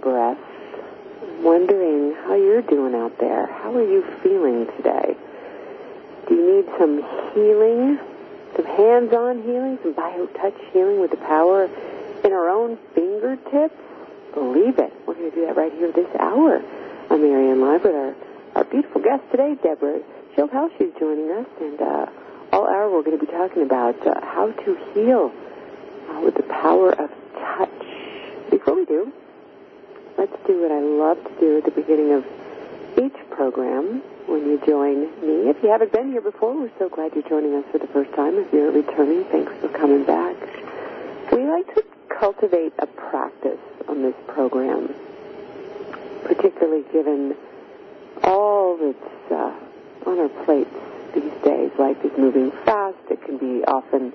Breath. Wondering how you're doing out there. How are you feeling today? Do you need some healing, some hands-on healing, some bio-touch healing with the power in our own fingertips? Believe it. We're going to do that right here this hour I'm Marianne Live with our, our beautiful guest today, Deborah Schildhouse. She's joining us, and uh, all hour we're going to be talking about uh, how to heal uh, with the power of touch. Before we do, let's do what I love to do at the beginning of each program when you join me. If you haven't been here before, we're so glad you're joining us for the first time. If you're returning, thanks for coming back. We like to cultivate a practice on this program, particularly given all that's uh, on our plates these days. Life is moving fast. It can be often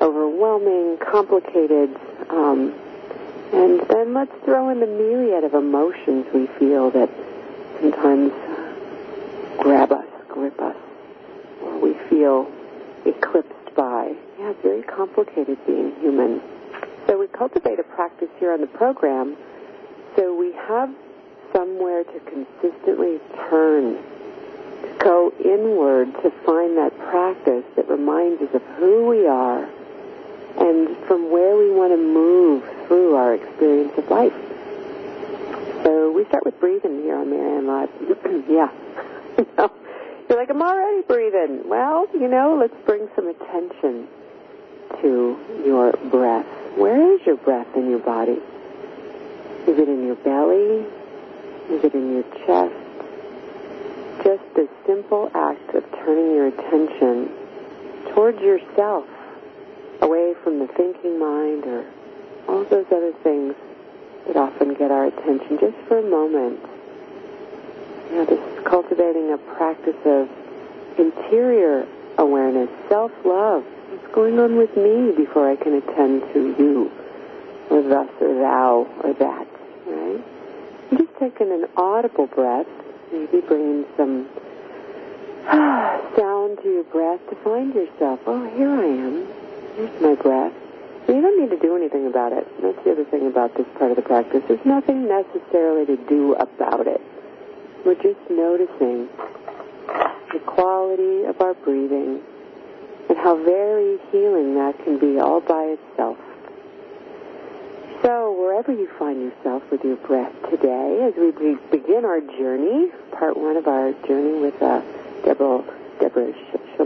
overwhelming, complicated, um, and then let's throw in the myriad of emotions we feel that sometimes grab us, grip us, or we feel eclipsed by. Yeah, it's very complicated being human. So we cultivate a practice here on the program so we have somewhere to consistently turn, to go inward to find that practice that reminds us of who we are and from where we want to move our experience of life. So we start with breathing here on Marianne Live. yeah. You're like, I'm already breathing. Well, you know, let's bring some attention to your breath. Where is your breath in your body? Is it in your belly? Is it in your chest? Just the simple act of turning your attention towards yourself, away from the thinking mind or all those other things that often get our attention, just for a moment. You know, is cultivating a practice of interior awareness, self-love, what's going on with me before I can attend to you, or thus, or thou, or that, right? And just taking an audible breath, maybe bringing some sound to your breath to find yourself. Oh, here I am. Here's my breath. You don't need to do anything about it. That's the other thing about this part of the practice. There's nothing necessarily to do about it. We're just noticing the quality of our breathing and how very healing that can be all by itself. So, wherever you find yourself with your breath today, as we begin our journey, part one of our journey with uh, Deborah, Deborah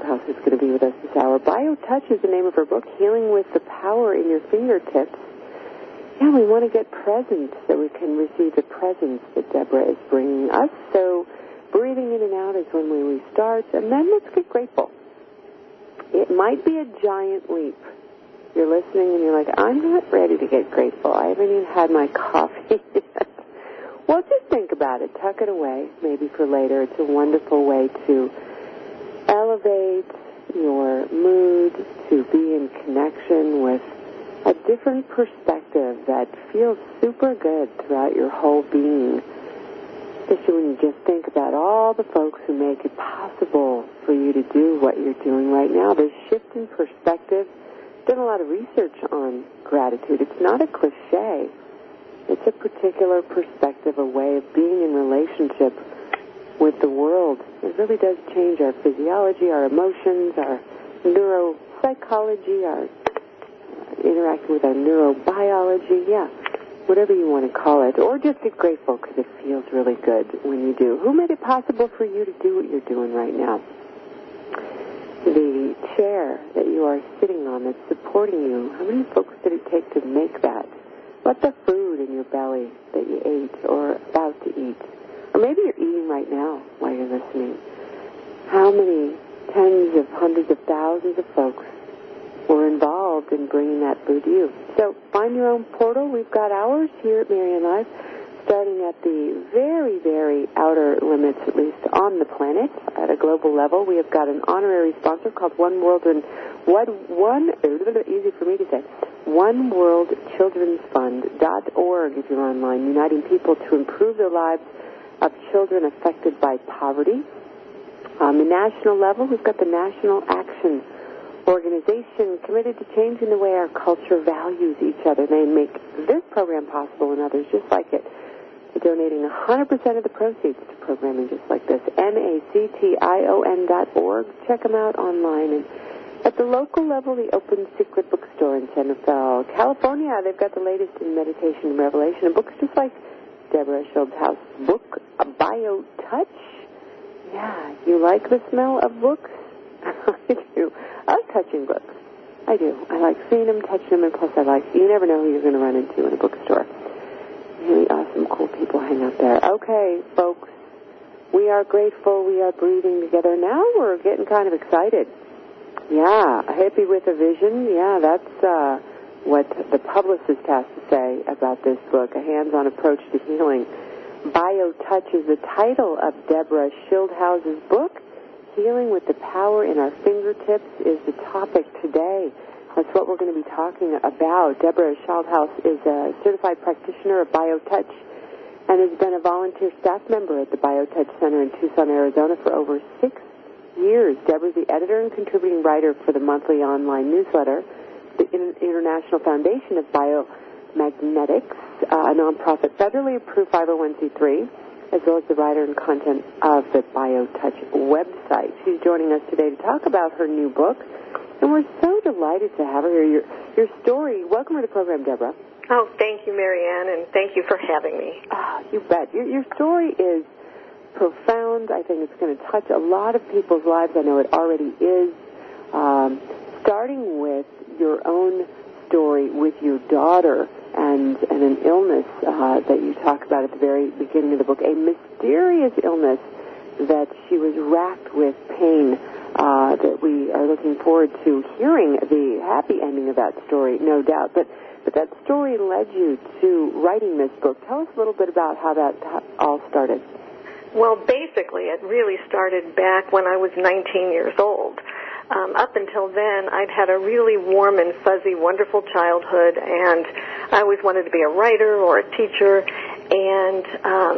Schildhouse is going to be with us this hour. BioTouch is the name of her book, Healing with the Power in Your Fingertips. Yeah, we want to get present so we can receive the presence that Deborah is bringing us. So, breathing in and out is when we start, and then let's get grateful. It might be a giant leap. You're listening and you're like, I'm not ready to get grateful. I haven't even had my coffee yet. well, just think about it. Tuck it away, maybe for later. It's a wonderful way to elevate your mood, to be in connection with a different perspective that feels super good throughout your whole being especially when you just think about all the folks who make it possible for you to do what you're doing right now. This shift in perspective. Done a lot of research on gratitude. It's not a cliche. It's a particular perspective, a way of being in relationship with the world. It really does change our physiology, our emotions, our neuropsychology, our uh, interacting with our neurobiology. Yeah, whatever you want to call it, or just be grateful because it feels really good when you do. Who made it possible for you to do what you're doing right now? The chair that you are sitting on that's supporting you, how many folks did it take to make that? What the food in your belly that you ate or about to eat? Or maybe you're eating right now while you're listening. How many tens of hundreds of thousands of folks were involved in bringing that food to you. So find your own portal. We've got ours here at Marianne Live, starting at the very, very outer limits, at least on the planet, at a global level. We have got an honorary sponsor called One World and what one easy for me to say. One World Children's Fund.org if you're online, uniting people to improve their lives of children affected by poverty. On the national level, we've got the National Action organization committed to changing the way our culture values each other. They make this program possible and others just like it. They're donating 100% of the proceeds to programming just like this. N-A-C-T-I-O-N dot org. Check them out online. And at the local level, the Open Secret Bookstore in Santa Fe, California, they've got the latest in meditation and revelation and books just like Deborah Schildhouse book, a Bio Touch. Yeah, you like the smell of books? I do. I like touching books. I do. I like seeing them, touching them, and plus I like, you never know who you're going to run into in a bookstore. Really awesome, cool people hang out there. Okay, folks, we are grateful. We are breathing together. Now we're getting kind of excited. Yeah, happy with a vision. Yeah, that's uh, what the publicist has to say about this book, A Hands-On Approach to Healing. Bio Touch is the title of Deborah Schildhouse's book. Healing with the power in our fingertips is the topic today. That's what we're going to be talking about. Deborah Schildhouse is a certified practitioner of BioTouch and has been a volunteer staff member at the BioTouch Center in Tucson, Arizona for over six years. Deborah's the editor and contributing writer for the monthly online newsletter, the International Foundation of Biomagnetics, uh, a nonprofit federally approved 501c3 as well as the writer and content of the BioTouch website. She's joining us today to talk about her new book, and we're so delighted to have her here. Your, your story, welcome to the program, Deborah. Oh, thank you, Marianne, and thank you for having me. Oh, you bet. Your, your story is profound. I think it's going to touch a lot of people's lives. I know it already is. Um, starting with your own story with your daughter and, and an illness uh, that you talk about at the very beginning of the book, a mysterious illness that she was racked with pain. Uh, that we are looking forward to hearing the happy ending of that story, no doubt. But but that story led you to writing this book. Tell us a little bit about how that all started. Well, basically, it really started back when I was 19 years old um, up until then, I'd had a really warm and fuzzy, wonderful childhood, and I always wanted to be a writer or a teacher, and um,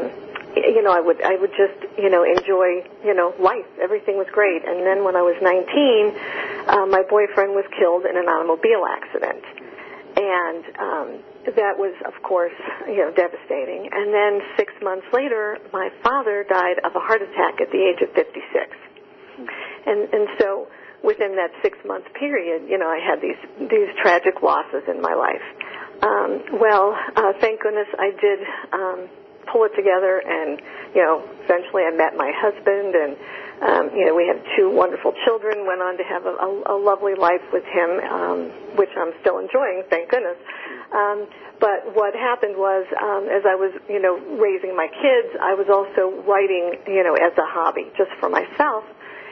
you know, I would I would just you know enjoy you know life. Everything was great, and then when I was 19, uh, my boyfriend was killed in an automobile accident, and um, that was of course you know devastating. And then six months later, my father died of a heart attack at the age of 56, and and so within that six month period, you know, I had these these tragic losses in my life. Um, well, uh, thank goodness I did um, pull it together, and you know, eventually I met my husband, and um, you know, we had two wonderful children. Went on to have a, a, a lovely life with him, um, which I'm still enjoying, thank goodness. Um, but what happened was, um, as I was, you know, raising my kids, I was also writing, you know, as a hobby, just for myself.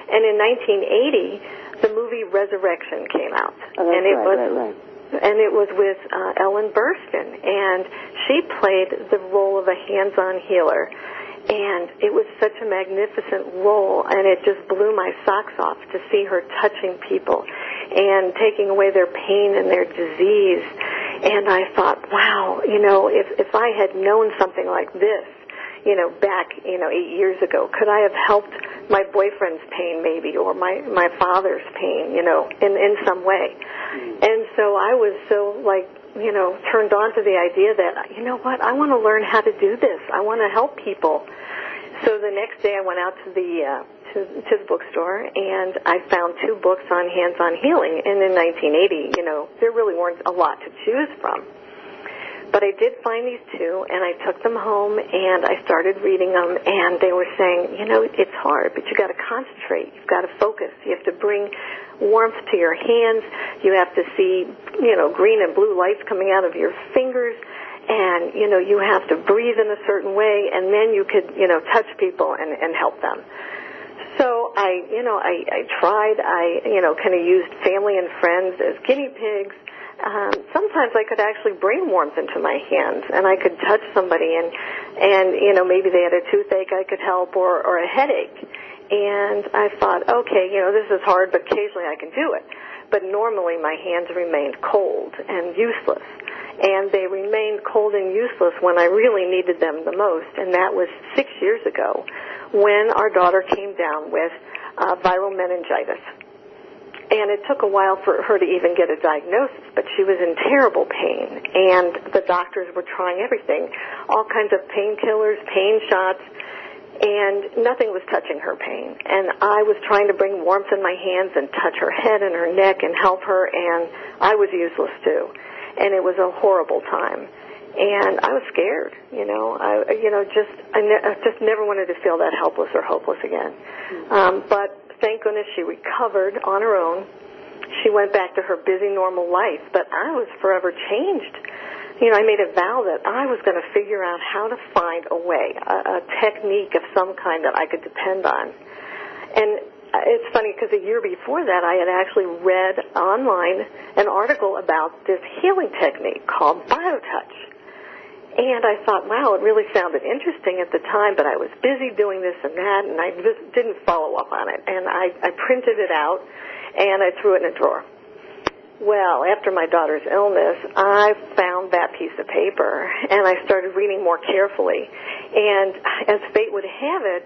And in 1980, the movie Resurrection came out, oh, and it right, was right, right. and it was with uh, Ellen Burstyn, and she played the role of a hands-on healer. And it was such a magnificent role, and it just blew my socks off to see her touching people and taking away their pain and their disease. And I thought, wow, you know, if if I had known something like this you know, back, you know, eight years ago? Could I have helped my boyfriend's pain maybe or my, my father's pain, you know, in, in some way? And so I was so like, you know, turned on to the idea that, you know what, I want to learn how to do this. I want to help people. So the next day I went out to the, uh, to, to the bookstore and I found two books on hands-on healing. And in 1980, you know, there really weren't a lot to choose from. But I did find these two, and I took them home, and I started reading them, and they were saying, you know, it's hard, but you got to concentrate, you've got to focus, you have to bring warmth to your hands, you have to see, you know, green and blue lights coming out of your fingers, and you know, you have to breathe in a certain way, and then you could, you know, touch people and and help them. So I, you know, I, I tried. I, you know, kind of used family and friends as guinea pigs um, sometimes I could actually bring warmth into my hands, and I could touch somebody, and and you know maybe they had a toothache, I could help, or or a headache, and I thought, okay, you know this is hard, but occasionally I can do it. But normally my hands remained cold and useless, and they remained cold and useless when I really needed them the most, and that was six years ago, when our daughter came down with uh, viral meningitis and it took a while for her to even get a diagnosis, but she was in terrible pain, and the doctors were trying everything, all kinds of painkillers, pain shots, and nothing was touching her pain. And I was trying to bring warmth in my hands and touch her head and her neck and help her, and I was useless too. And it was a horrible time. And I was scared, you know. I, you know, just I, ne- I just never wanted to feel that helpless or hopeless again. Um, but thank goodness she recovered on her own. She went back to her busy, normal life, but I was forever changed. You know, I made a vow that I was going to figure out how to find a way, a, a technique of some kind that I could depend on. And uh, it's funny because a year before that, I had actually read online an article about this healing technique called BioTouch. And I thought, wow, it really sounded interesting at the time, but I was busy doing this and that, and I just didn't follow up on it. And I, I printed it out, and I threw it in a drawer. Well, after my daughter's illness, I found that piece of paper, and I started reading more carefully. And as fate would have it,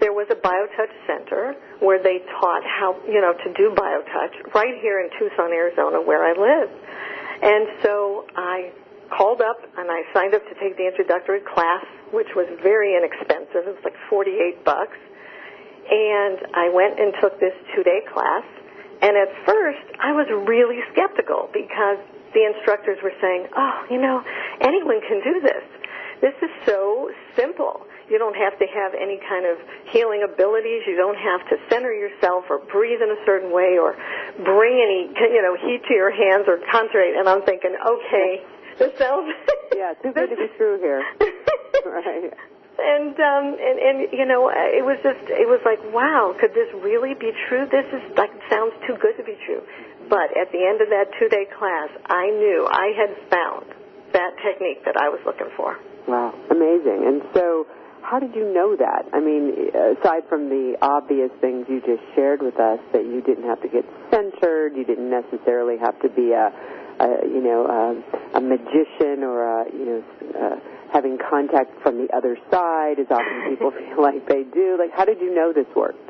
there was a BioTouch center where they taught how, you know, to do BioTouch right here in Tucson, Arizona, where I live. And so I called up and I signed up to take the introductory class, which was very inexpensive. It was like 48 bucks. And I went and took this two-day class. And at first, I was really skeptical because the instructors were saying, oh, you know, anyone can do this. This is so simple. You don't have to have any kind of healing abilities. You don't have to center yourself or breathe in a certain way or bring any, you know, heat to your hands or concentrate. And I'm thinking, okay, sounds yeah, too good to be true here. right. And um and and you know it was just it was like wow could this really be true? This is like sounds too good to be true. But at the end of that two day class I knew I had found that technique that I was looking for. Wow amazing. And so how did you know that? I mean aside from the obvious things you just shared with us that you didn't have to get centered you didn't necessarily have to be a a you know a, a magician or a you know uh, having contact from the other side as often people feel like they do. Like, how did you know this worked?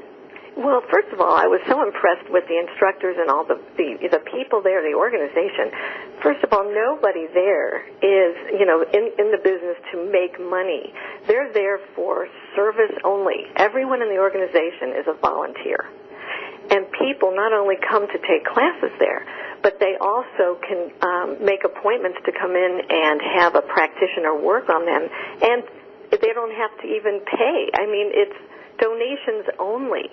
Well, first of all, I was so impressed with the instructors and all the, the the people there, the organization. First of all, nobody there is, you know, in in the business to make money. They're there for service only. Everyone in the organization is a volunteer. And people not only come to take classes there, but they also can um, make appointments to come in and have a practitioner work on them. And they don't have to even pay. I mean, it's donations only.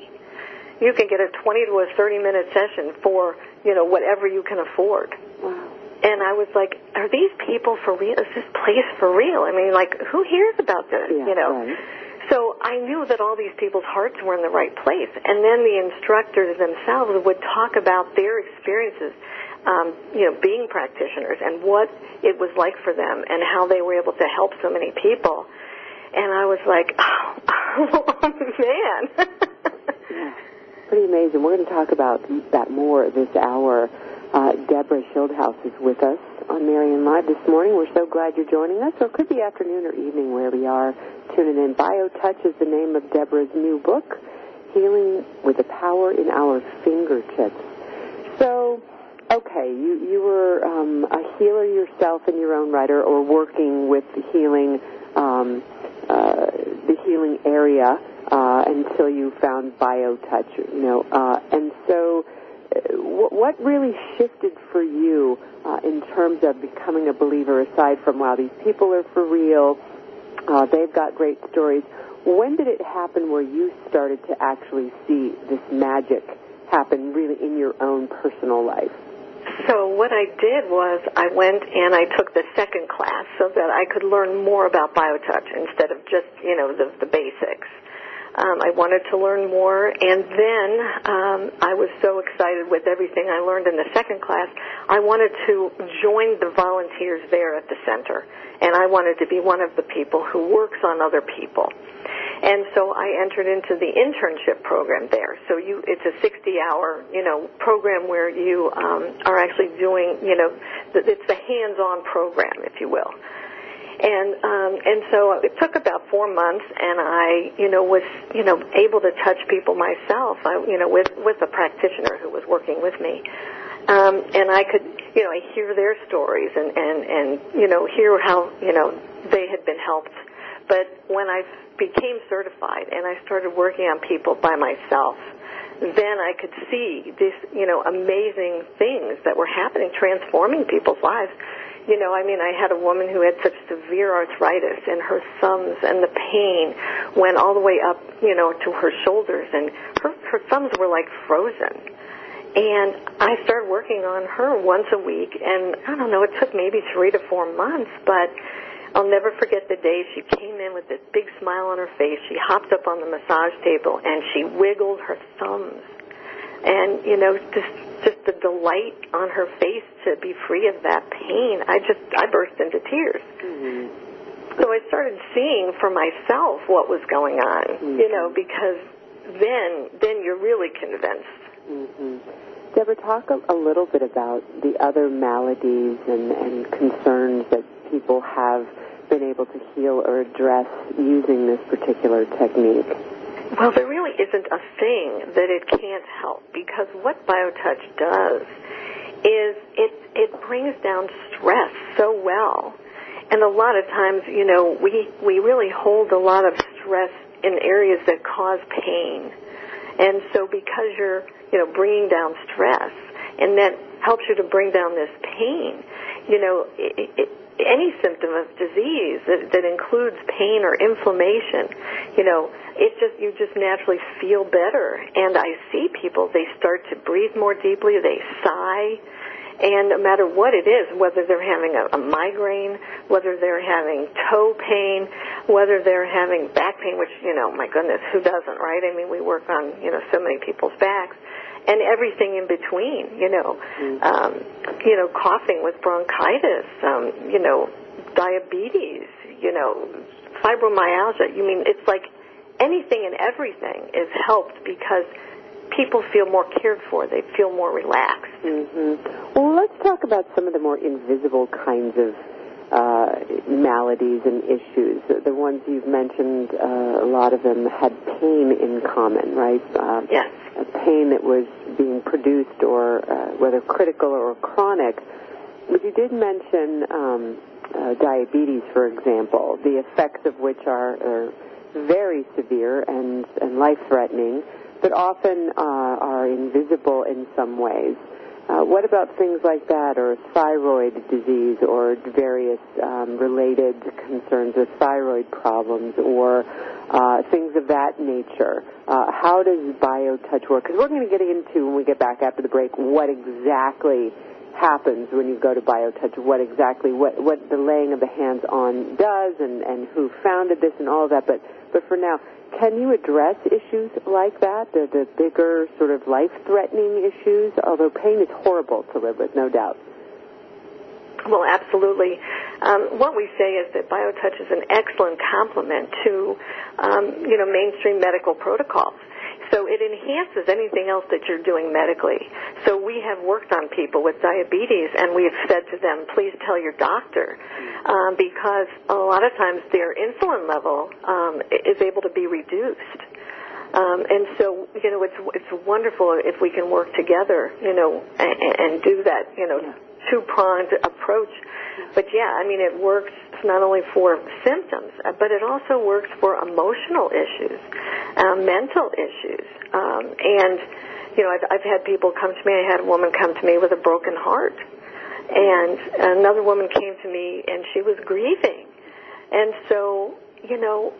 You can get a 20 to a 30 minute session for, you know, whatever you can afford. Wow. And I was like, are these people for real? Is this place for real? I mean, like, who hears about this, yeah, you know? Right. So I knew that all these people's hearts were in the right place. And then the instructors themselves would talk about their experiences, um, you know, being practitioners and what it was like for them and how they were able to help so many people. And I was like, oh, man. yeah, pretty amazing. We're going to talk about that more this hour. Uh, Deborah Schildhouse is with us on Marianne Live this morning. We're so glad you're joining us, or it could be afternoon or evening where we are tuning in. BioTouch is the name of Deborah's new book, Healing with the Power in Our Fingertips. So, okay, you, you were um, a healer yourself in your own right, or, or working with the healing, um, uh, the healing area uh, until you found BioTouch, you know, uh, and so what, really shifted for you uh, in terms of becoming a believer? Aside from wow, these people are for real, uh, they've got great stories. When did it happen where you started to actually see this magic happen really in your own personal life? So what I did was I went and I took the second class so that I could learn more about biotouch instead of just, you know, the, the basics. Um, I wanted to learn more, and then um, I was so excited with everything I learned in the second class. I wanted to join the volunteers there at the center, and I wanted to be one of the people who works on other people. And so I entered into the internship program there. So you, it's a 60-hour, you know, program where you um, are actually doing, you know, it's the hands-on program, if you will and um, and so it took about four months, and I, you know, was you know able to touch people myself. I, you know, with with a practitioner who was working with me, um, and I could, you know, I hear their stories and and and you know hear how you know they had been helped. But when I became certified and I started working on people by myself, then I could see these, you know, amazing things that were happening, transforming people's lives you know, I mean, I had a woman who had such severe arthritis in her thumbs, and the pain went all the way up, you know, to her shoulders, and her her thumbs were like frozen. And I started working on her once a week, and I don't know, it took maybe three to four months, but I'll never forget the day she came in with this big smile on her face. She hopped up on the massage table and she wiggled her thumbs and you know just just the delight on her face to be free of that pain i just i burst into tears mm-hmm. so i started seeing for myself what was going on mm-hmm. you know because then then you're really convinced mm-hmm. Deborah, talk a, a little bit about the other maladies and, and concerns that people have been able to heal or address using this particular technique. Well, there really isn't a thing that it can't help because what BioTouch does is it it brings down stress so well. And a lot of times, you know, we we really hold a lot of stress in areas that cause pain. And so because you're, you know, bringing down stress and that helps you to bring down this pain, you know, it, it, any symptom of disease that, that includes pain or inflammation, you know, it just you just naturally feel better. And I see people they start to breathe more deeply, they sigh, and no matter what it is, whether they're having a, a migraine, whether they're having toe pain, whether they're having back pain, which you know, my goodness, who doesn't, right? I mean, we work on you know so many people's backs and everything in between. You know, mm-hmm. um, you know, coughing with bronchitis. Um, you know, diabetes. You know, fibromyalgia. You mean it's like anything and everything is helped because people feel more cared for. They feel more relaxed. Mm-hmm. Well, let's talk about some of the more invisible kinds of uh, maladies and issues. The ones you've mentioned, uh, a lot of them had pain in common, right? Um, yes. A pain that was being produced, or uh, whether critical or chronic. But you did mention um, uh, diabetes, for example, the effects of which are, are very severe and, and life-threatening, but often uh, are invisible in some ways. Uh, what about things like that, or thyroid disease, or various um, related concerns with thyroid problems, or uh, things of that nature? Uh, how does BioTouch work? Because we're going to get into, when we get back after the break, what exactly happens when you go to BioTouch, what exactly, what, what the laying of the hands on does, and, and who founded this, and all of that. But, but for now, can you address issues like that, the, the bigger sort of life-threatening issues? Although pain is horrible to live with, no doubt. Well, absolutely. Um, what we say is that BioTouch is an excellent complement to, um, you know, mainstream medical protocols. So it enhances anything else that you're doing medically. So we have worked on people with diabetes, and we have said to them, please tell your doctor, um, because a lot of times their insulin level um, is able to be reduced. Um, and so, you know, it's it's wonderful if we can work together, you know, and, and do that, you know, two pronged approach. But yeah, I mean, it works not only for symptoms, uh, but it also works for emotional issues, uh, mental issues, um, and you know, I've, I've had people come to me. I had a woman come to me with a broken heart, and another woman came to me and she was grieving, and so you know,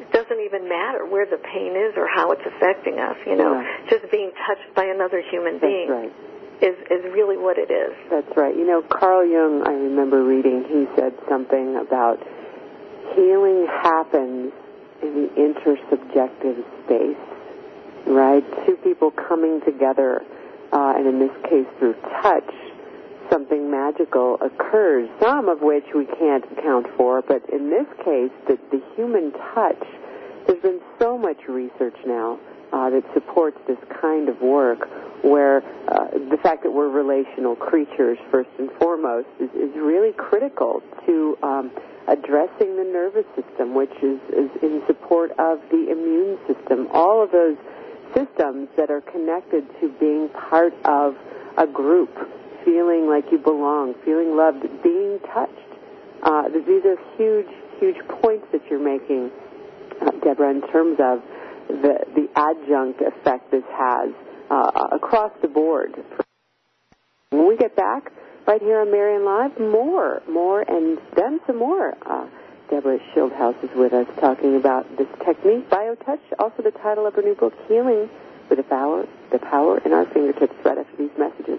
it doesn't even matter where the pain is or how it's affecting us. You know, Yeah. just being touched by another human That's being right. Is is really what it is. That's right. You know, Carl Jung, I remember reading, he said something about healing happens in the intersubjective space, right? Two people coming together, uh, and in this case through touch, something magical occurs, some of which we can't account for, but in this case, the, the human touch, there's been so much research now uh, that supports this kind of work where uh, the fact that we're relational creatures first and foremost is, is really critical to um, addressing the nervous system, which is, is in support of the immune system. All of those systems that are connected to being part of a group, feeling like you belong, feeling loved, being touched. Uh, these are huge, huge points that you're making, uh, Deborah, in terms of the, the adjunct effect this has uh, across the board. When we get back, right here on Marianne Live, more, more, and then some more. Uh, Deborah Schildhouse is with us talking about this technique, BioTouch, also the title of her new book, Healing with the Power, the Power in Our Fingertips, right after these messages.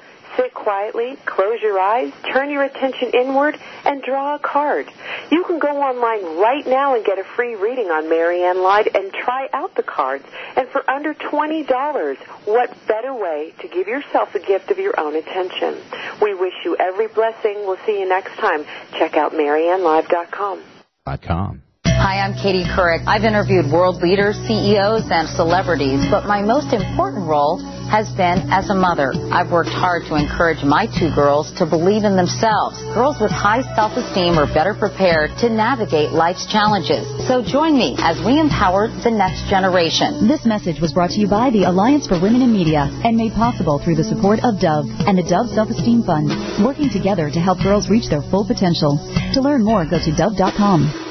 Sit quietly, close your eyes, turn your attention inward, and draw a card. You can go online right now and get a free reading on Marianne Live and try out the cards. And for under $20, what better way to give yourself a gift of your own attention? We wish you every blessing. We'll see you next time. Check out MarianneLive.com. com. Hi, I'm Katie Couric. I've interviewed world leaders, CEOs, and celebrities, but my most important role has been as a mother. I've worked hard to encourage my two girls to believe in themselves. Girls with high self-esteem are better prepared to navigate life's challenges. So join me as we empower the next generation. This message was brought to you by the Alliance for Women in Media and made possible through the support of Dove and the Dove Self-Esteem Fund, working together to help girls reach their full potential. To learn more, go to dove.com.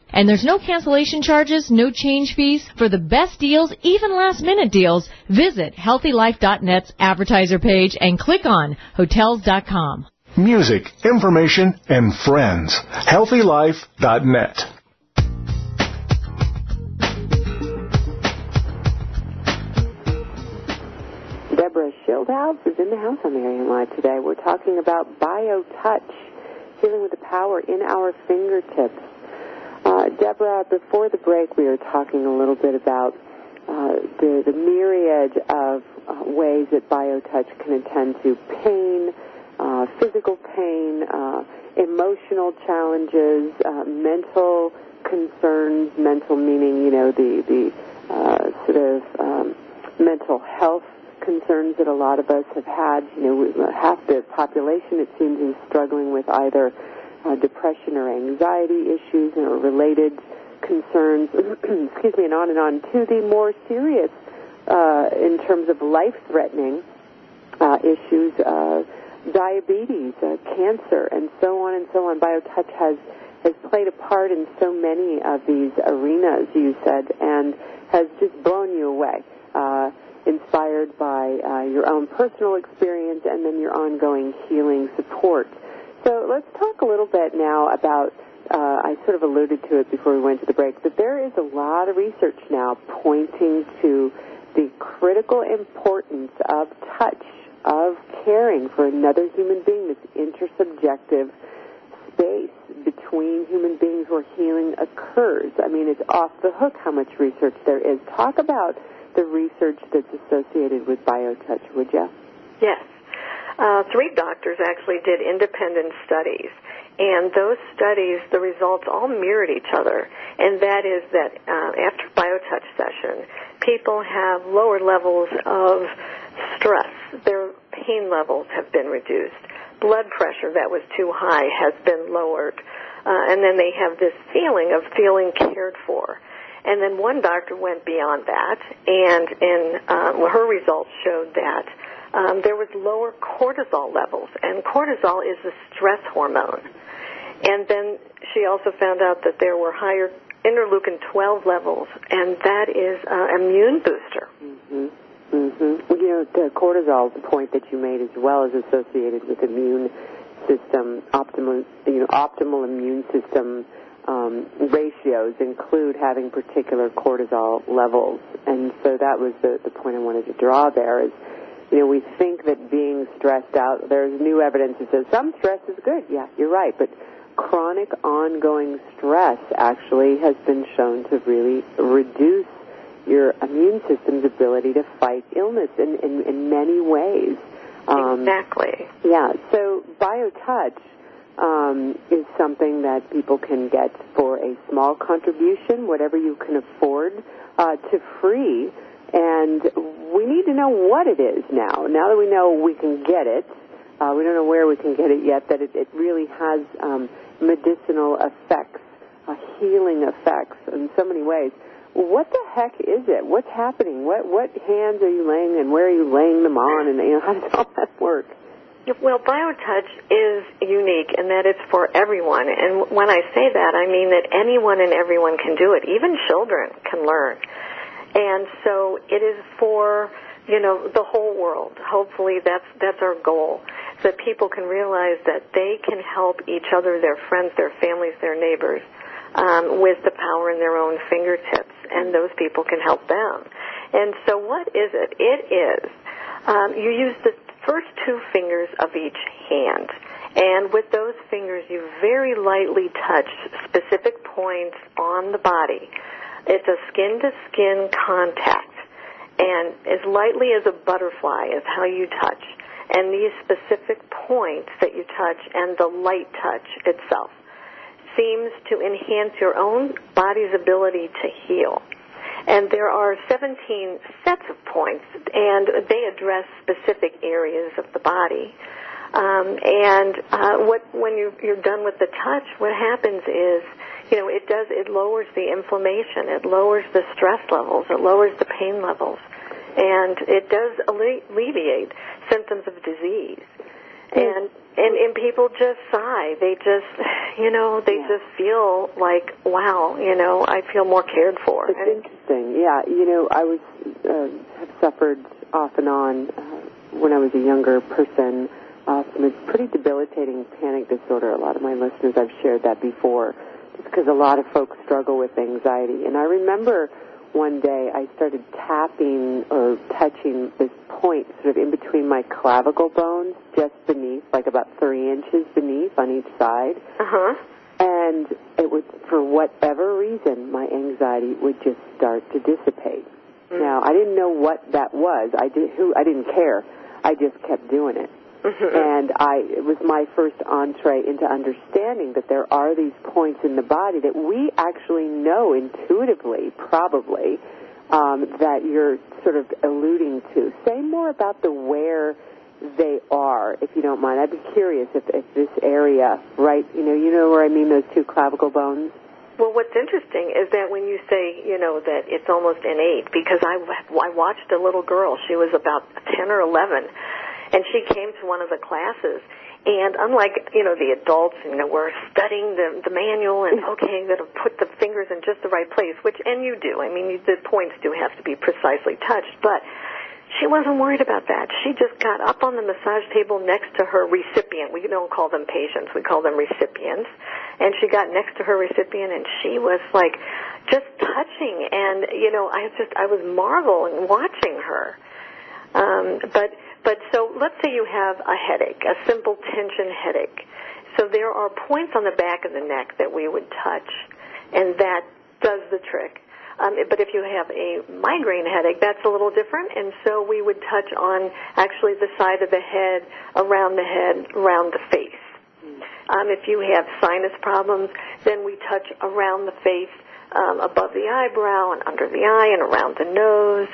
And there's no cancellation charges, no change fees. For the best deals, even last minute deals, visit HealthyLife.net's advertiser page and click on Hotels.com. Music, information, and friends. HealthyLife.net. Deborah Schildhouse is in the house on Marianne Live today. We're talking about BioTouch, healing with the power in our fingertips. Uh, Deborah, before the break, we were talking a little bit about uh, the, the myriad of uh, ways that BioTouch can attend to pain, uh, physical pain, uh, emotional challenges, uh, mental concerns, mental meaning, you know, the, the uh, sort of um, mental health concerns that a lot of us have had. You know, half the population, it seems, is struggling with either uh, depression or anxiety issues or related concerns, excuse me, and on and on, to the more serious, uh, in terms of life-threatening uh, issues, uh, diabetes, uh, cancer, and so on and so on. BioTouch has has played a part in so many of these arenas, you said, and has just blown you away. Uh, inspired by uh, your own personal experience and then your ongoing healing support. So let's talk a little bit now about. Uh, I sort of alluded to it before we went to the break, but there is a lot of research now pointing to the critical importance of touch, of caring for another human being, this intersubjective space between human beings where healing occurs. I mean, it's off the hook how much research there is. Talk about the research that's associated with BioTouch, would you? Yes. Uh, three doctors actually did independent studies, and those studies, the results all mirrored each other. And that is that uh, after BioTouch session, people have lower levels of stress. Their pain levels have been reduced. Blood pressure that was too high has been lowered. Uh, and then they have this feeling of feeling cared for. And then one doctor went beyond that, and in uh, her results showed that um, there was lower cortisol levels, and cortisol is a stress hormone. And then she also found out that there were higher interleukin 12 levels, and that is uh, immune booster. Mm-hmm. Mm-hmm. You know, the cortisol point that you made as well is associated with immune system, optimal, you know, optimal immune system um, ratios include having particular cortisol levels, and so that was the the point I wanted to draw there. Is you know we think that being stressed out, there's new evidence that says some stress is good. Yeah, you're right, but chronic ongoing stress actually has been shown to really reduce your immune system's ability to fight illness in, in, in many ways. Um, exactly. Yeah, so BioTouch um, is something that people can get for a small contribution, whatever you can afford, uh, to free. And we need to know what it is now. Now that we know we can get it, uh, we don't know where we can get it yet, that it, it really has um, medicinal effects, uh, healing effects in so many ways. What the heck is it? What's happening? What what hands are you laying and where are you laying them on and you know, how does all that work? Well, BioTouch is unique in that it's for everyone. And when I say that, I mean that anyone and everyone can do it. Even children can learn. And so it is for, you know, the whole world. Hopefully that's, that's our goal. That people can realize that they can help each other, their friends, their families, their neighbors, um, with the power in their own fingertips. And those people can help them. And so what is it? It is, um, you use the first two fingers of each hand. And with those fingers, you very lightly touch specific points on the body. It's a skin to skin contact. And as lightly as a butterfly is how you touch. And these specific points that you touch and the light touch itself seems to enhance your own body's ability to heal. And there are 17 sets of points, and they address specific areas of the body. Um, and uh, what when you, you're done with the touch, what happens is, you know, it does it lowers the inflammation, it lowers the stress levels, it lowers the pain levels, and it does alleviate symptoms of disease. And and and people just sigh. They just, you know, they yeah. just feel like, wow, you know, I feel more cared for. It's and, interesting. Yeah, you know, I was uh, have suffered off and on uh, when I was a younger person uh, from a pretty debilitating panic disorder. A lot of my listeners, I've shared that before, because a lot of folks struggle with anxiety. And I remember one day I started tapping or touching this point sort of in between my clavicle bones, just beneath, like about three inches beneath on each side. Uh-huh. And it would, for whatever reason, my anxiety would just start to dissipate. Mm. Now, I didn't know what that was. I did, who, I didn't care. I just kept doing it. Mm-hmm. And I, it was my first entree into understanding that there are these points in the body that we actually know intuitively, probably, um, that you're sort of alluding to. Say more about the where they are, if you don't mind. I'd be curious if, if this area, right, you know, you know where I mean those two clavicle bones? Well, what's interesting is that when you say, you know, that it's almost innate, because I, I watched a little girl, she was about 10 or 11, and she came to one of the classes. And unlike, you know, the adults, you know, we're studying the, the manual and, okay, going to put the fingers in just the right place, which, and you do. I mean, you, the points do have to be precisely touched. But she wasn't worried about that. She just got up on the massage table next to her recipient. We don't call them patients, we call them recipients. And she got next to her recipient and she was like just touching and you know, I just I was marveling watching her. Um but but so let's say you have a headache, a simple tension headache. So there are points on the back of the neck that we would touch and that does the trick. Um, but if you have a migraine headache, that's a little different, and so we would touch on actually the side of the head, around the head, around the face. Um, if you have sinus problems, then we touch around the face, um, above the eyebrow, and under the eye, and around the nose.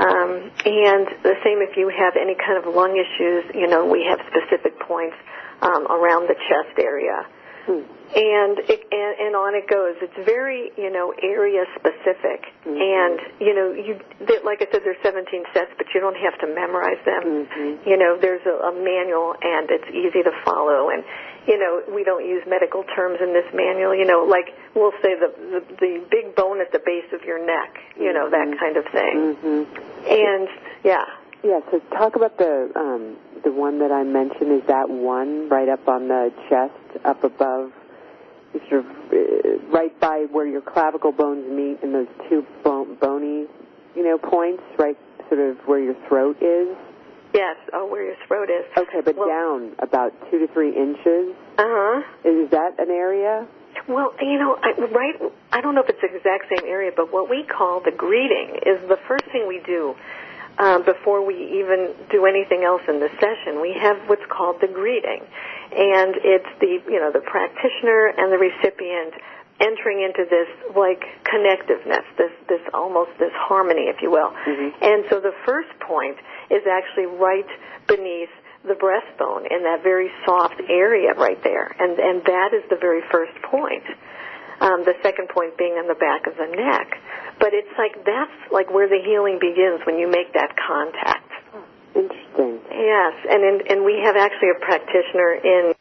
Um, and the same if you have any kind of lung issues, you know, we have specific points um, around the chest area. Hmm. And, it, and and on it goes. It's very you know area specific, Mm-hmm. and you know you that- like I said, there's 17 sets, but you don't have to memorize them. Mm-hmm. You know, there's a, a manual, and it's easy to follow. And you know, we don't use medical terms in this manual. You know, like we'll say the the, the big bone at the base of your neck. You know, that kind of thing. hmm And yeah, Yeah, so talk about the um, the one that I mentioned. Is that one right up on the chest, up above, sort of uh, right by where your clavicle bones meet, and those two bone, bony, you know, points, right, sort of where your throat is. yes. Oh, where your throat is. Okay, but Well- down about two to three inches. Uh huh. Is that an area? Well, you know, I, right. I don't know if it's the exact same area, but what we call the greeting is the first thing we do um, before we even do anything else in the session. We have what's called the greeting, and it's the you know the practitioner and the recipient entering into this like connectiveness, this this almost this harmony, if you will. And so the first point is actually right beneath the breastbone in that very soft area right there, and and that is the very first point. Um, the second point being on the back of the neck, but it's like that's like where the healing begins when you make that contact. Interesting. Yes, and in, and we have actually a practitioner in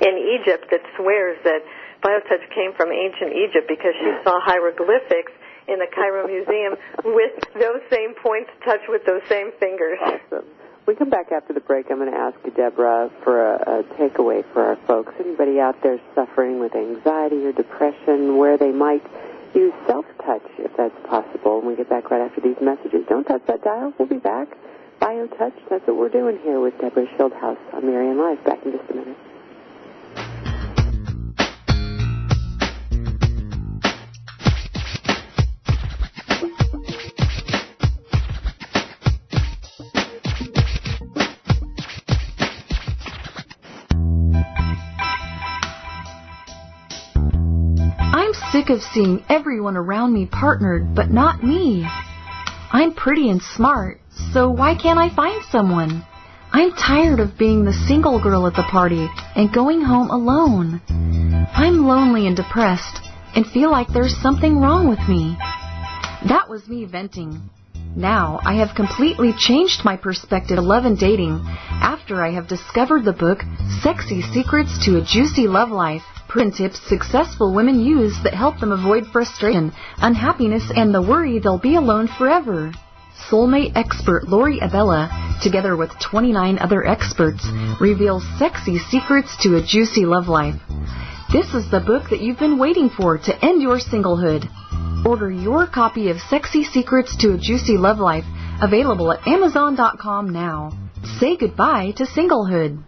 in Egypt that swears that BioTouch came from ancient Egypt because she saw hieroglyphics in the Cairo Museum with those same points touched with those same fingers. Awesome. We come back after the break. I'm going to ask Deborah, for a, a takeaway for our folks. Anybody out there suffering with anxiety or depression, where they might use self-touch, if that's possible. When we get back right after these messages, don't touch that dial. We'll be back. BioTouch, that's what we're doing here with Deborah Schildhouse on Marianne Live. Back in just a minute. Sick of seeing everyone around me partnered, but not me. I'm pretty and smart, so why can't I find someone? I'm tired of being the single girl at the party and going home alone. I'm lonely and depressed and feel like there's something wrong with me. That was me venting. Now I have completely changed my perspective of love and dating after I have discovered the book Sexy Secrets to a Juicy Love Life. Print tips successful women use that help them avoid frustration, unhappiness, and the worry they'll be alone forever. Soulmate expert Lori Abella, together with 29 other experts, reveals sexy secrets to a juicy love life. This is the book that you've been waiting for to end your singlehood. Order your copy of Sexy Secrets to a Juicy Love Life, available at Amazon.com now. Say goodbye to singlehood.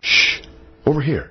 Shh. Over here.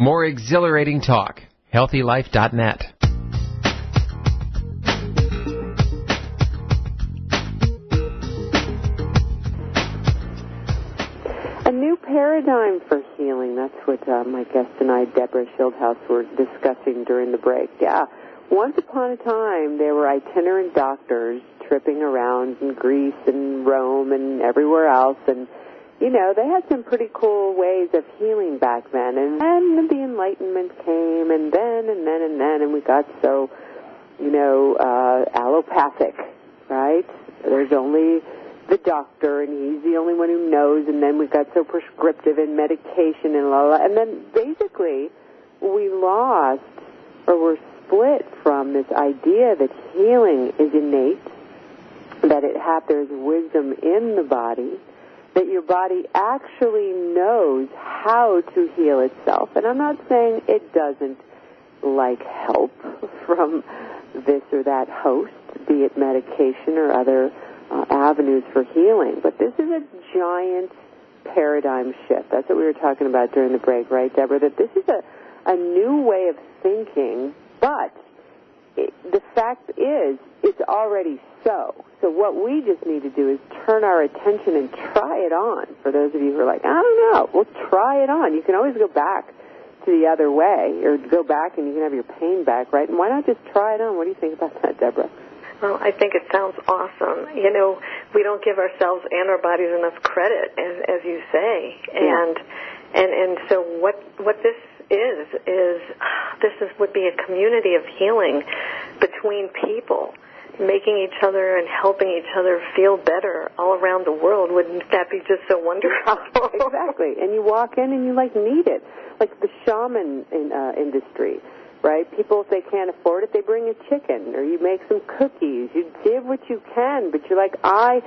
More exhilarating talk. HealthyLife.net. A new paradigm for healing. That's what uh, my guest and I, Deborah Schildhouse, were discussing during the break. Yeah. Once upon a time, there were itinerant doctors tripping around in Greece and Rome and everywhere else and you know, they had some pretty cool ways of healing back then. And then the Enlightenment came, and then and then and then, and we got so, you know, uh, allopathic, right? There's only the doctor, and he's the only one who knows. And then we got so prescriptive in medication and la la. And then basically, we lost or were split from this idea that healing is innate, that it ha- there's wisdom in the body that your body actually knows how to heal itself. And I'm not saying it doesn't like help from this or that host, be it medication or other uh, avenues for healing. But this is a giant paradigm shift. That's what we were talking about during the break, right, Deborah? That this is a, a new way of thinking, but the fact is, it's already so. So what we just need to do is turn our attention and try it on. For those of you who are like, I don't know, well, try it on. You can always go back to the other way, or go back and you can have your pain back, right? And why not just try it on? What do you think about that, Deborah? Well, I think it sounds awesome. You know, we don't give ourselves and our bodies enough credit, as, as you say, and yeah. and and so what what this is is this is would be a community of healing between people making each other and helping each other feel better all around the world. Wouldn't that be just so wonderful? exactly. And you walk in and you like need it. Like the shaman in, uh, industry, right? People, if they can't afford it, they bring a chicken or you make some cookies. You give what you can, but you're like, I,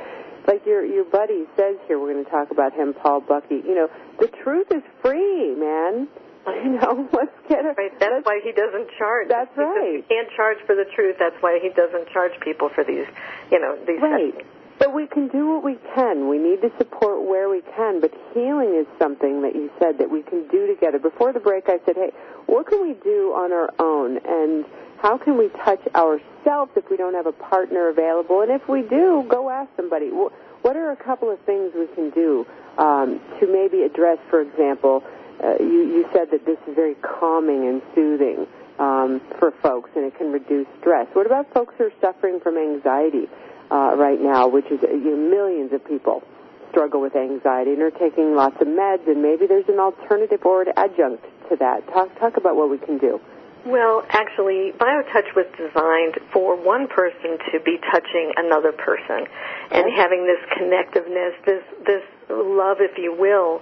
like your your buddy says here, we're going to talk about him, Paul Bucky. You know, the truth is free, man. You know, let's get it. Right. That's why he doesn't charge. That's right. He can't charge for the truth. That's why he doesn't charge people for these, you know, these. Right. Sessions. But we can do what we can. We need to support where we can. But healing is something that you said that we can do together. Before the break, I said, hey, what can we do on our own? And how can we touch ourselves if we don't have a partner available? And if we do, go ask somebody. What are a couple of things we can do um, to maybe address, for example, uh, you, you said that this is very calming and soothing um, for folks, and it can reduce stress. What about folks who are suffering from anxiety uh, right now, which is you know, millions of people struggle with anxiety and are taking lots of meds, and maybe there's an alternative or an adjunct to that. Talk talk about what we can do. Well, actually, BioTouch was designed for one person to be touching another person and having this connectiveness, this this love, if you will,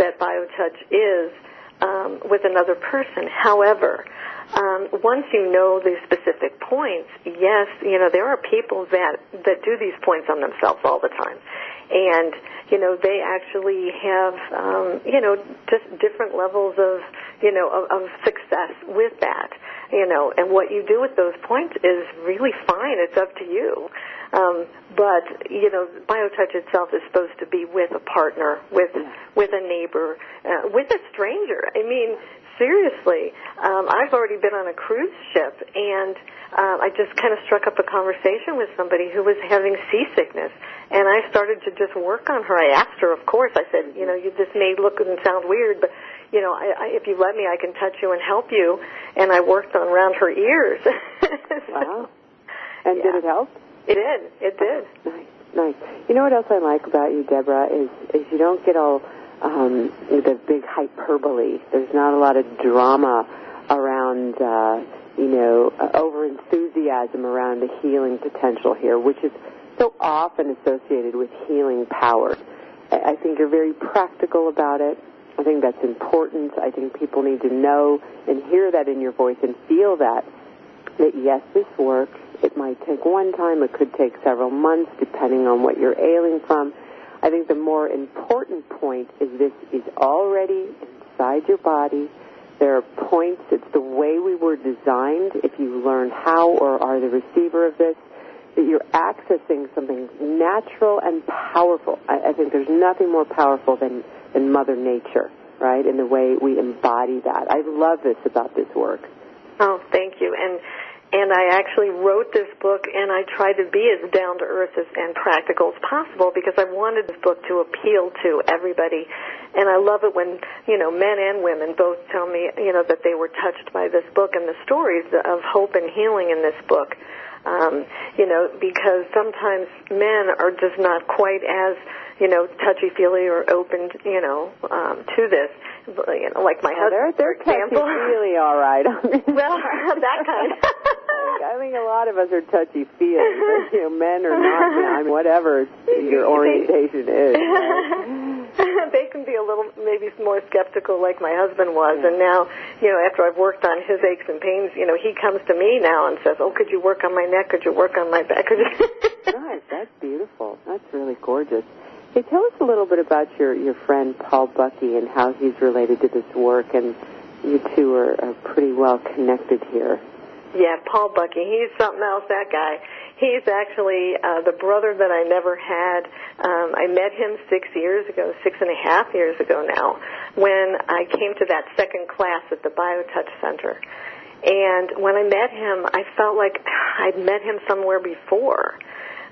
that BioTouch is um, with another person. However, um, once you know the specific points, yes, you know there are people that that do these points on themselves all the time, and you know they actually have um, you know just different levels of you know of, of success with that you know and what you do with those points is really fine it's up to you um, but you know biotouch itself is supposed to be with a partner with with a neighbor uh, with a stranger i mean seriously um, i've already been on a cruise ship and uh, I just kind of struck up a conversation with somebody who was having seasickness, and I started to just work on her. I asked her, of course. I said, you know, you this may look and sound weird, but you know, I, I, if you let me, I can touch you and help you. And I worked on around her ears. wow. And yeah. did it help? It did. It did. Nice, nice. You know what else I like about you, Deborah, is is you don't get all um, the big hyperbole. There's not a lot of drama around. Uh, you know, uh, over enthusiasm around the healing potential here, which is so often associated with healing power. I think you're very practical about it. I think that's important. I think people need to know and hear that in your voice and feel that, that yes, this works. It might take one time. It could take several months, depending on what you're ailing from. I think the more important point is this is already inside your body. There are points. It's the way we were designed. If you learn how or are the receiver of this, that you're accessing something natural and powerful. I, I think there's nothing more powerful than, than Mother Nature, right? In the way we embody that. I love this about this work. Oh, thank you. And and and I actually wrote this book, and I tried to be as down to earth as, and practical as possible because I wanted this book to appeal to everybody. And I love it when you know men and women both tell me you know that they were touched by this book and the stories of hope and healing in this book. Um, you know, because sometimes men are just not quite as you know touchy feely or open you know um, to this you know, like my oh, husband, they're, they're for example. touchy-feely, all right. well, that kind. I think a lot of us are touchy-feely. you know, men or not, you know, I mean, whatever your orientation is. they can be a little maybe more skeptical, like my husband was. And hmm. now, you know, after I've worked on his aches and pains, you know, he comes to me now and says, "Oh, could you work on my neck? Could you work on my back?" Could you? right, that's beautiful. That's really gorgeous. Hey, tell us a little bit about your, your friend Paul Bucky and how he's related to this work, and you two are, are pretty well connected here. Yeah, Paul Bucky, he's something else, that guy. He's actually uh, the brother that I never had. Um, I met him six years ago, six and a half years ago now, when I came to that second class at the BioTouch Center. And when I met him, I felt like I'd met him somewhere before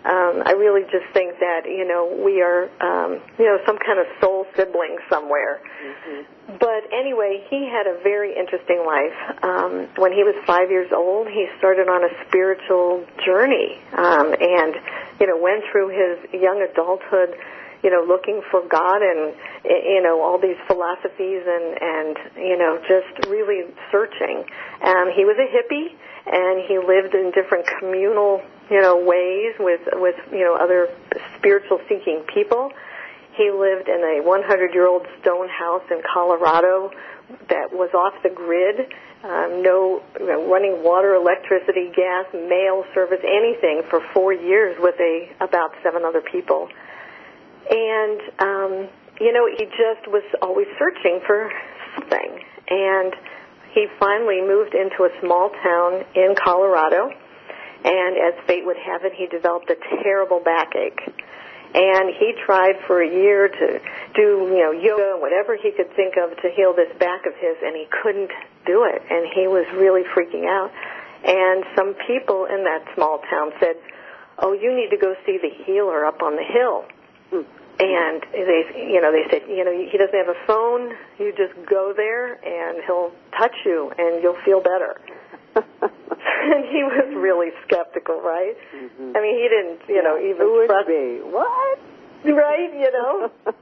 um, I really just think that you know we are um, you know some kind of soul sibling somewhere. Mm-hmm. But anyway, he had a very interesting life. Um, when he was five years old, he started on a spiritual journey um, and you know went through his young adulthood you know, looking for God and you know all these philosophies and and you know just really searching. Um, he was a hippie and he lived in different communal you know ways with with you know other spiritual seeking people. He lived in a 100 year old stone house in Colorado that was off the grid. Um, no you know, running water, electricity, gas, mail service, anything for four years with a about seven other people and, um, you know, he just was always searching for something. And he finally moved into a small town in Colorado. And as fate would have it, he developed a terrible backache. And he tried for a year to do, you know, yoga and whatever he could think of to heal this back of his, and he couldn't do it. And he was really freaking out. And some people in that small town said, "Oh, you need to go see the healer up on the hill." Hmm. And they you know they said you know he doesn't have a phone. You just go there and he'll touch you and you'll feel better. And he was really skeptical right? Mm-hmm. i mean he didn't you know even Who would trust be? What? Right you know?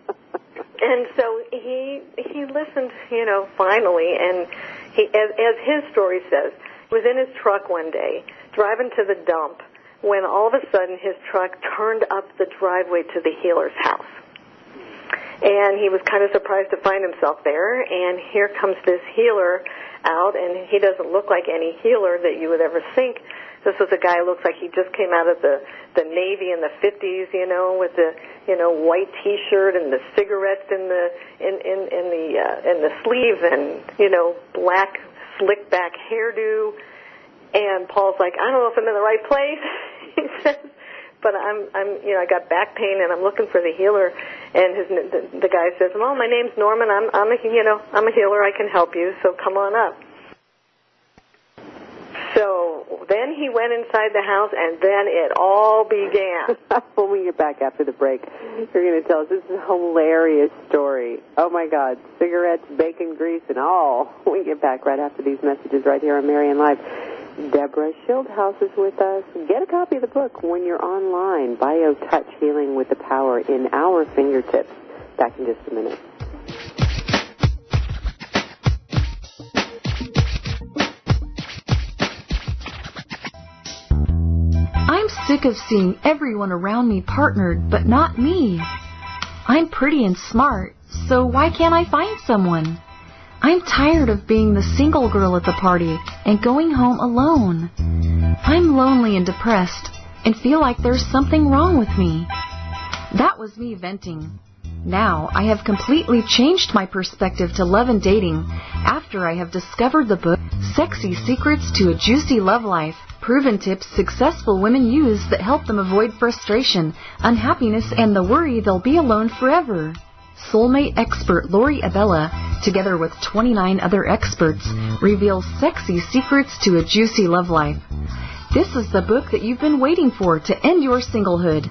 And so he he listened you know finally and he as, as his story says was in his truck one day driving to the dump when all of a sudden his truck turned up the driveway to the healer's house. And he was kind of surprised to find himself there. And here comes this healer out, and he doesn't look like any healer that you would ever think. This was a guy who looks like he just came out of the the Navy in the 50s, you know, with the you know white T-shirt and the cigarettes in the in in in the uh, in the sleeve, and you know black slick back hairdo and Paul's like, I don't know if I'm in the right place. he says, but I'm, I'm, you know, I got back pain and I'm looking for the healer. And his, the, the guy says, well, my name's Norman. I'm, I'm a, you know, I'm a healer. I can help you. So come on up. So then he went inside the house, and then it all began. when we get back after the break, you're going to tell us this is a hilarious story. Oh my God, cigarettes, bacon grease, and all. We get back right after these messages right here on Marianne Live. Deborah Schildhouse is with us. Get a copy of the book when you're online. Bio Touch Healing with the Power in Our Fingertips. Back in just a minute. I'm sick of seeing everyone around me partnered, but not me. I'm pretty and smart, so why can't I find someone? I'm tired of being the single girl at the party and going home alone. I'm lonely and depressed and feel like there's something wrong with me. That was me venting. Now I have completely changed my perspective to love and dating after I have discovered the book Sexy Secrets to a Juicy Love Life. Proven tips successful women use that help them avoid frustration, unhappiness, and the worry they'll be alone forever. Soulmate expert Lori Abella, together with 29 other experts, reveals sexy secrets to a juicy love life. This is the book that you've been waiting for to end your singlehood.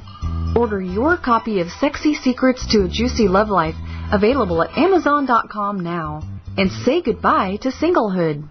Order your copy of Sexy Secrets to a Juicy Love Life, available at Amazon.com now. And say goodbye to singlehood.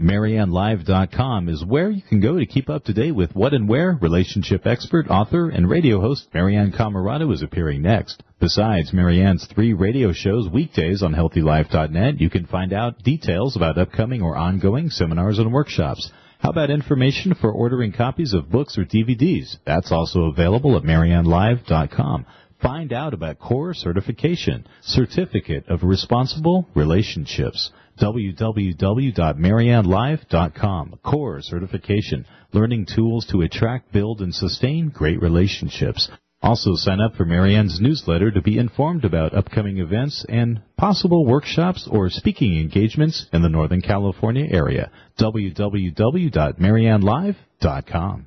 MarianneLive.com is where you can go to keep up to date with what and where relationship expert, author, and radio host Marianne Camarado is appearing next. Besides Marianne's three radio shows weekdays on HealthyLife.net, you can find out details about upcoming or ongoing seminars and workshops. How about information for ordering copies of books or DVDs? That's also available at MarianneLive.com. Find out about core certification, certificate of responsible relationships www.mariannelive.com. Core certification, learning tools to attract, build, and sustain great relationships. Also sign up for Marianne's newsletter to be informed about upcoming events and possible workshops or speaking engagements in the Northern California area. www.mariannelive.com.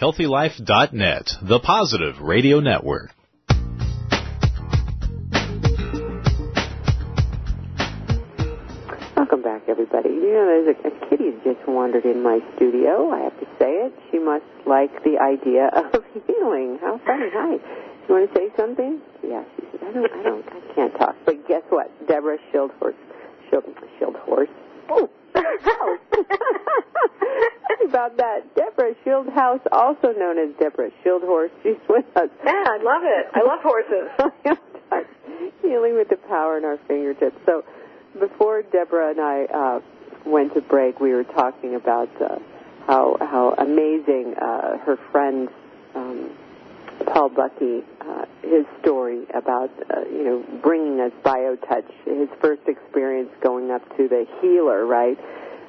HealthyLife.net, the positive radio network. Welcome back, everybody. You know, there's a, a kitty just wandered in my studio. I have to say it. She must like the idea of healing. How funny. Hi. You want to say something? Yeah, she said, I don't, I don't, I can't talk. But guess what? Deborah Schildhorst. Schild, Schildhorst. Oh, about that. Deborah Schildhouse, also known as Deborah Schildhorst. She's with us. Yeah, I love it. I love horses. Healing with the power in our fingertips. So before Deborah and I uh, went to break, we were talking about uh, how how amazing uh, her friend um, Paul Bucky, uh, his story about uh, you know bringing us BioTouch, his first experience going up to the healer, right?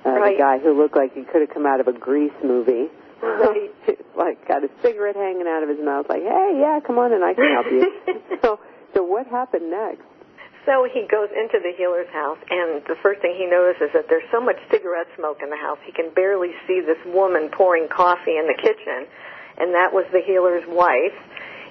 Uh, Right. The guy who looked like he could have come out of a Grease movie. Right. like got a cigarette hanging out of his mouth, like, hey, yeah, come on and I can help you. so, so what happened next? So he goes into the healer's house, and the first thing he notices is that there's so much cigarette smoke in the house, he can barely see this woman pouring coffee in the kitchen, and that was the healer's wife.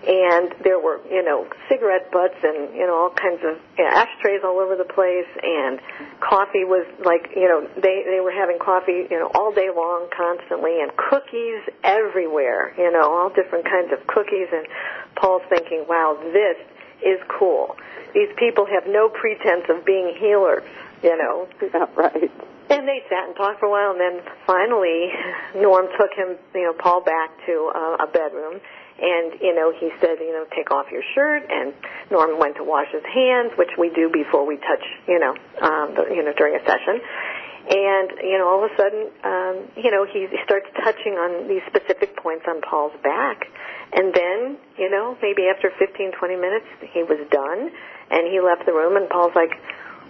And there were, you know, cigarette butts and, you know, all kinds of you know, ashtrays all over the place, and coffee was like, you know, they they were having coffee, you know, all day long, constantly, and cookies everywhere, you know, all different kinds of cookies. And Paul's thinking, wow, this is cool. These people have no pretense of being healers, you know. right. And they sat and talked for a while, and then finally, Norm took him, you know, Paul back to uh, a bedroom, and you know, he said, you know, take off your shirt, and Norm went to wash his hands, which we do before we touch, you know, um, the, you know, during a session. And you know, all of a sudden, um, you know, he, he starts touching on these specific points on Paul's back, and then, you know, maybe after 15, 20 minutes, he was done, and he left the room, and Paul's like,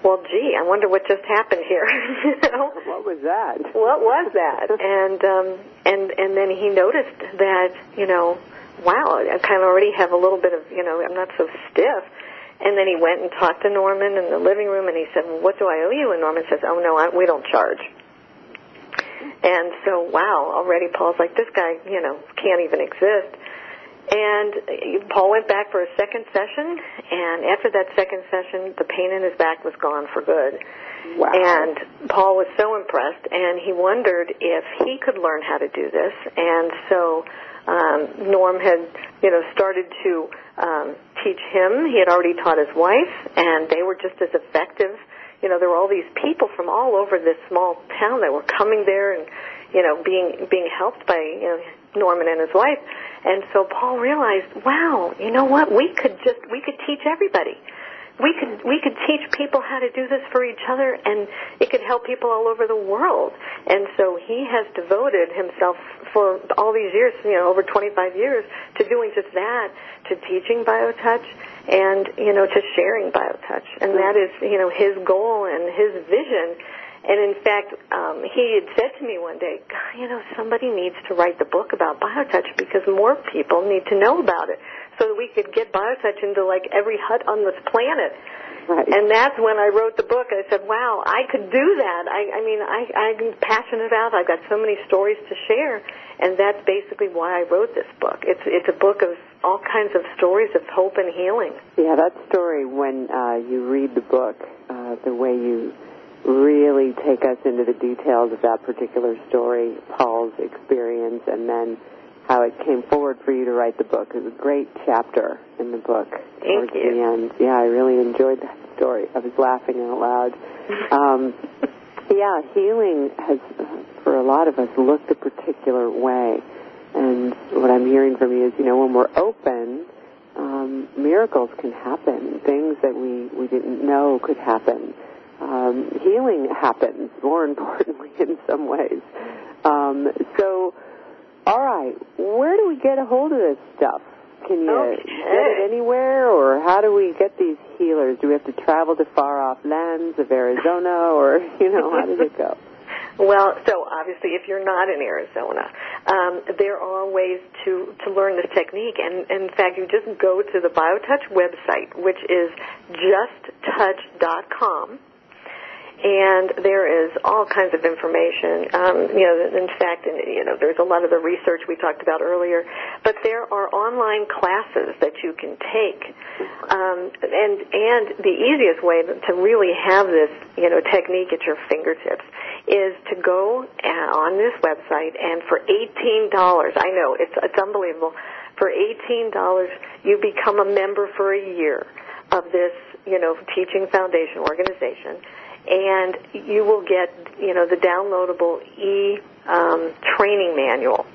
well, gee, I wonder what just happened here. you know? What was that? What was that? and um, and and then he noticed that, you know, wow, I kind of already have a little bit of, you know, I'm not so stiff. And then he went and talked to Norman in the living room, and he said, well, "What do I owe you?" And Norman says, "Oh no, I, we don't charge." And so, wow, already Paul's like, "This guy, you know, can't even exist." And Paul went back for a second session, and after that second session, the pain in his back was gone for good. Wow. And Paul was so impressed, and he wondered if he could learn how to do this. And so um, Norm had, you know, started to um, teach him. He had already taught his wife, and they were just as effective. You know, there were all these people from all over this small town that were coming there and, you know, being being helped by you know Norman and his wife. And so Paul realized, wow, you know what? We could just we could teach everybody. We could we could teach people how to do this for each other, and it could help people all over the world. And so he has devoted himself for all these years, you know, over 25 years, to doing just that, to teaching BioTouch, and you know, to sharing BioTouch. And that is, you know, his goal and his vision. And in fact, um, he had said to me one day, God, you know, somebody needs to write the book about BioTouch because more people need to know about it so that we could get BioTouch into like every hut on this planet. Right. And that's when I wrote the book. I said, "Wow, I could do that." I, I mean, I, I'm passionate about. It. I've got so many stories to share, and that's basically why I wrote this book. It's it's a book of all kinds of stories of hope and healing. Yeah, that story when uh, you read the book, uh, the way you really take us into the details of that particular story, Paul's experience, and then how it came forward for you to write the book. It was a great chapter in the book. Thank towards you. The end. Yeah, I really enjoyed that story. I was laughing out loud. Um, yeah, healing has, for a lot of us, looked a particular way. And what I'm hearing from you is, you know, when we're open, um, miracles can happen. Things that we, we didn't know could happen. Um, healing happens, more importantly, in some ways. Um, so, all right, where do we get a hold of this stuff? Can you Okay. get it anywhere, or how do we get these healers? Do we have to travel to far off lands of Arizona, or you know, how does it go? Well, so obviously, if you're not in Arizona, um, there are ways to to learn this technique, and, and in fact, you just go to the BioTouch website, which is justtouch.com. And there is all kinds of information. Um, you know, in fact, you know, there's a lot of the research we talked about earlier. But there are online classes that you can take, um, and and the easiest way to really have this, you know, technique at your fingertips is to go uh, on this website and for eighteen dollars, I know it's it's unbelievable. For eighteen dollars, you become a member for a year of this, you know, teaching foundation organization and you will get, you know, the downloadable e um, training manual,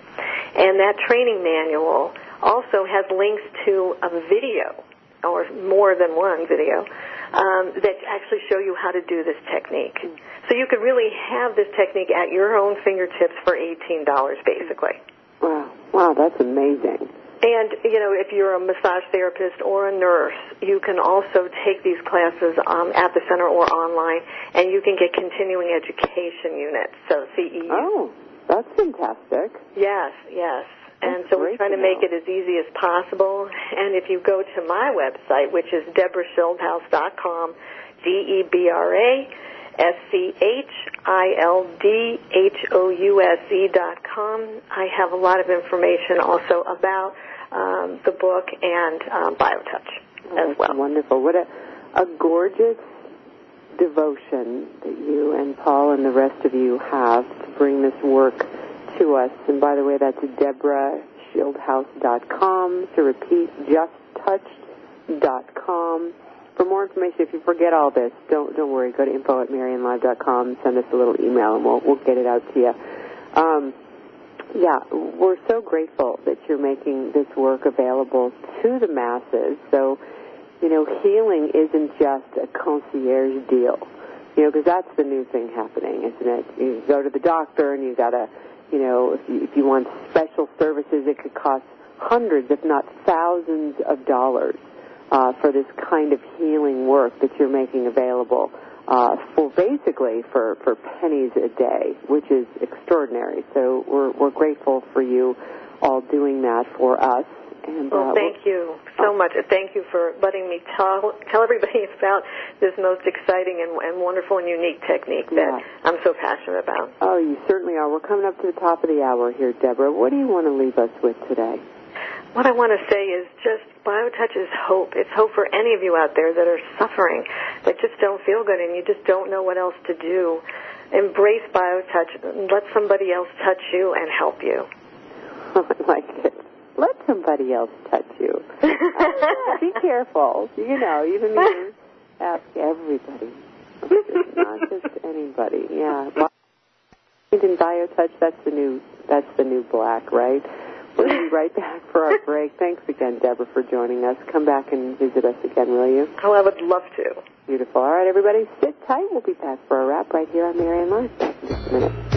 and that training manual also has links to a video or more than one video um, that actually show you how to do this technique. So you could really have this technique at your own fingertips for eighteen dollars, basically. Wow, wow, that's amazing. And, you know, if you're a massage therapist or a nurse, you can also take these classes um, at the center or online, and you can get continuing education units, so CEU. Oh, that's fantastic. Yes, yes. And so we're trying to to make it as easy as possible. And if you go to my website, which is deborahschildhouse.com, D-E-B-R-A, S-C-H-I-L-D-H-O-U-S-E dot com, I have a lot of information also about um, the book and um, BioTouch as well. Wonderful. What a, a gorgeous devotion that you and Paul and the rest of you have to bring this work to us. And by the way, that's deborahshieldhouse.com. To repeat, justtouched.com. For more information, if you forget all this, don't don't worry. Go to info at mariannelive.com. Send us a little email, and we'll we'll get it out to you. Um, yeah, we're so grateful that you're making this work available to the masses. So, you know, healing isn't just a concierge deal. You know, because that's the new thing happening, isn't it? You go to the doctor and you gotta, you know, if you, if you want special services, it could cost hundreds, if not thousands of dollars uh, for this kind of healing work that you're making available uh, for basically for, for pennies a day, which is extraordinary. So we're, we're grateful for you all doing that for us. And Well, uh, thank you so much. Thank you for letting me tell tell everybody about this most exciting and, and wonderful and unique technique that Yeah. I'm so passionate about. Oh, you certainly are. We're coming up to the top of the hour here, Deborah. What do you want to leave us with today? What I want to say is just BioTouch is hope. It's hope for any of you out there that are suffering, that just don't feel good and you just don't know what else to do. Embrace BioTouch. Let somebody else touch you and help you. I like it. Let somebody else touch you. Oh, be careful. You know, even you ask everybody, not just anybody. Yeah. In BioTouch, that's the new that's the new black, right? We'll be right back for our break. Thanks again, Deborah, for joining us. Come back and visit us again, will you? Oh, I would love to. Beautiful. All right, everybody, sit tight. We'll be back for a wrap right here on Marianne Live. Back in just a minute.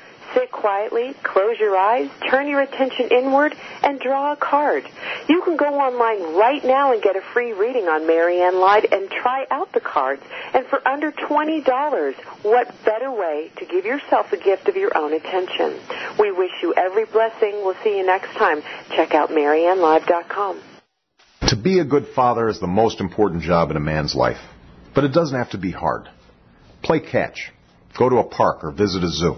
Sit quietly, close your eyes, turn your attention inward, and draw a card. You can go online right now and get a free reading on Marianne Live and try out the cards. And for under $20, what better way to give yourself a gift of your own attention? We wish you every blessing. We'll see you next time. Check out MarianneLive.com. To be a good father is the most important job in a man's life. But it doesn't have to be hard. Play catch. Go to a park or visit a zoo.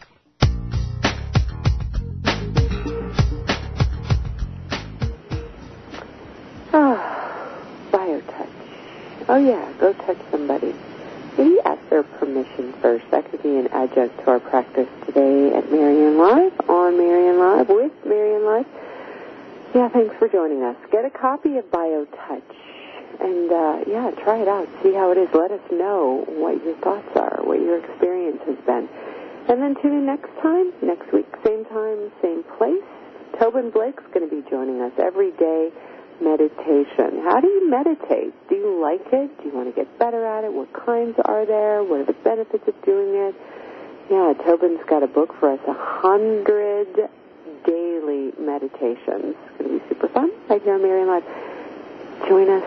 Oh yeah, go touch somebody. Maybe ask their permission first. That could be an adjunct to our practice today at Marianne Live, on Marianne Live, with Marianne Live. Yeah, thanks for joining us. Get a copy of BioTouch and uh, yeah, try it out. See how it is. Let us know what your thoughts are, what your experience has been. And then tune in next time, next week, same time, same place. Tobin Blake's going to be joining us every day meditation. How do you meditate? Do you like it? Do you want to get better at it? What kinds are there? What are the benefits of doing it? Yeah, Tobin's got a book for us, a hundred daily meditations. It's going to be super fun right here on Marianne Live. Join us.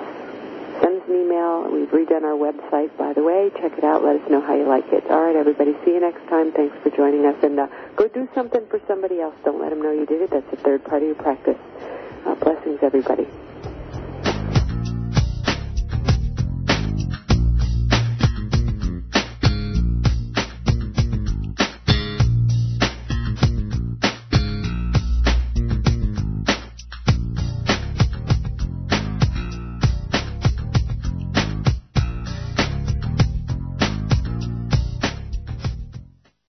Send us an email. We've redone our website, by the way. Check it out. Let us know how you like it. All right, everybody. See you next time. Thanks for joining us. And uh, go do something for somebody else. Don't let them know you did it. That's a third part of your practice. Uh, blessings, everybody.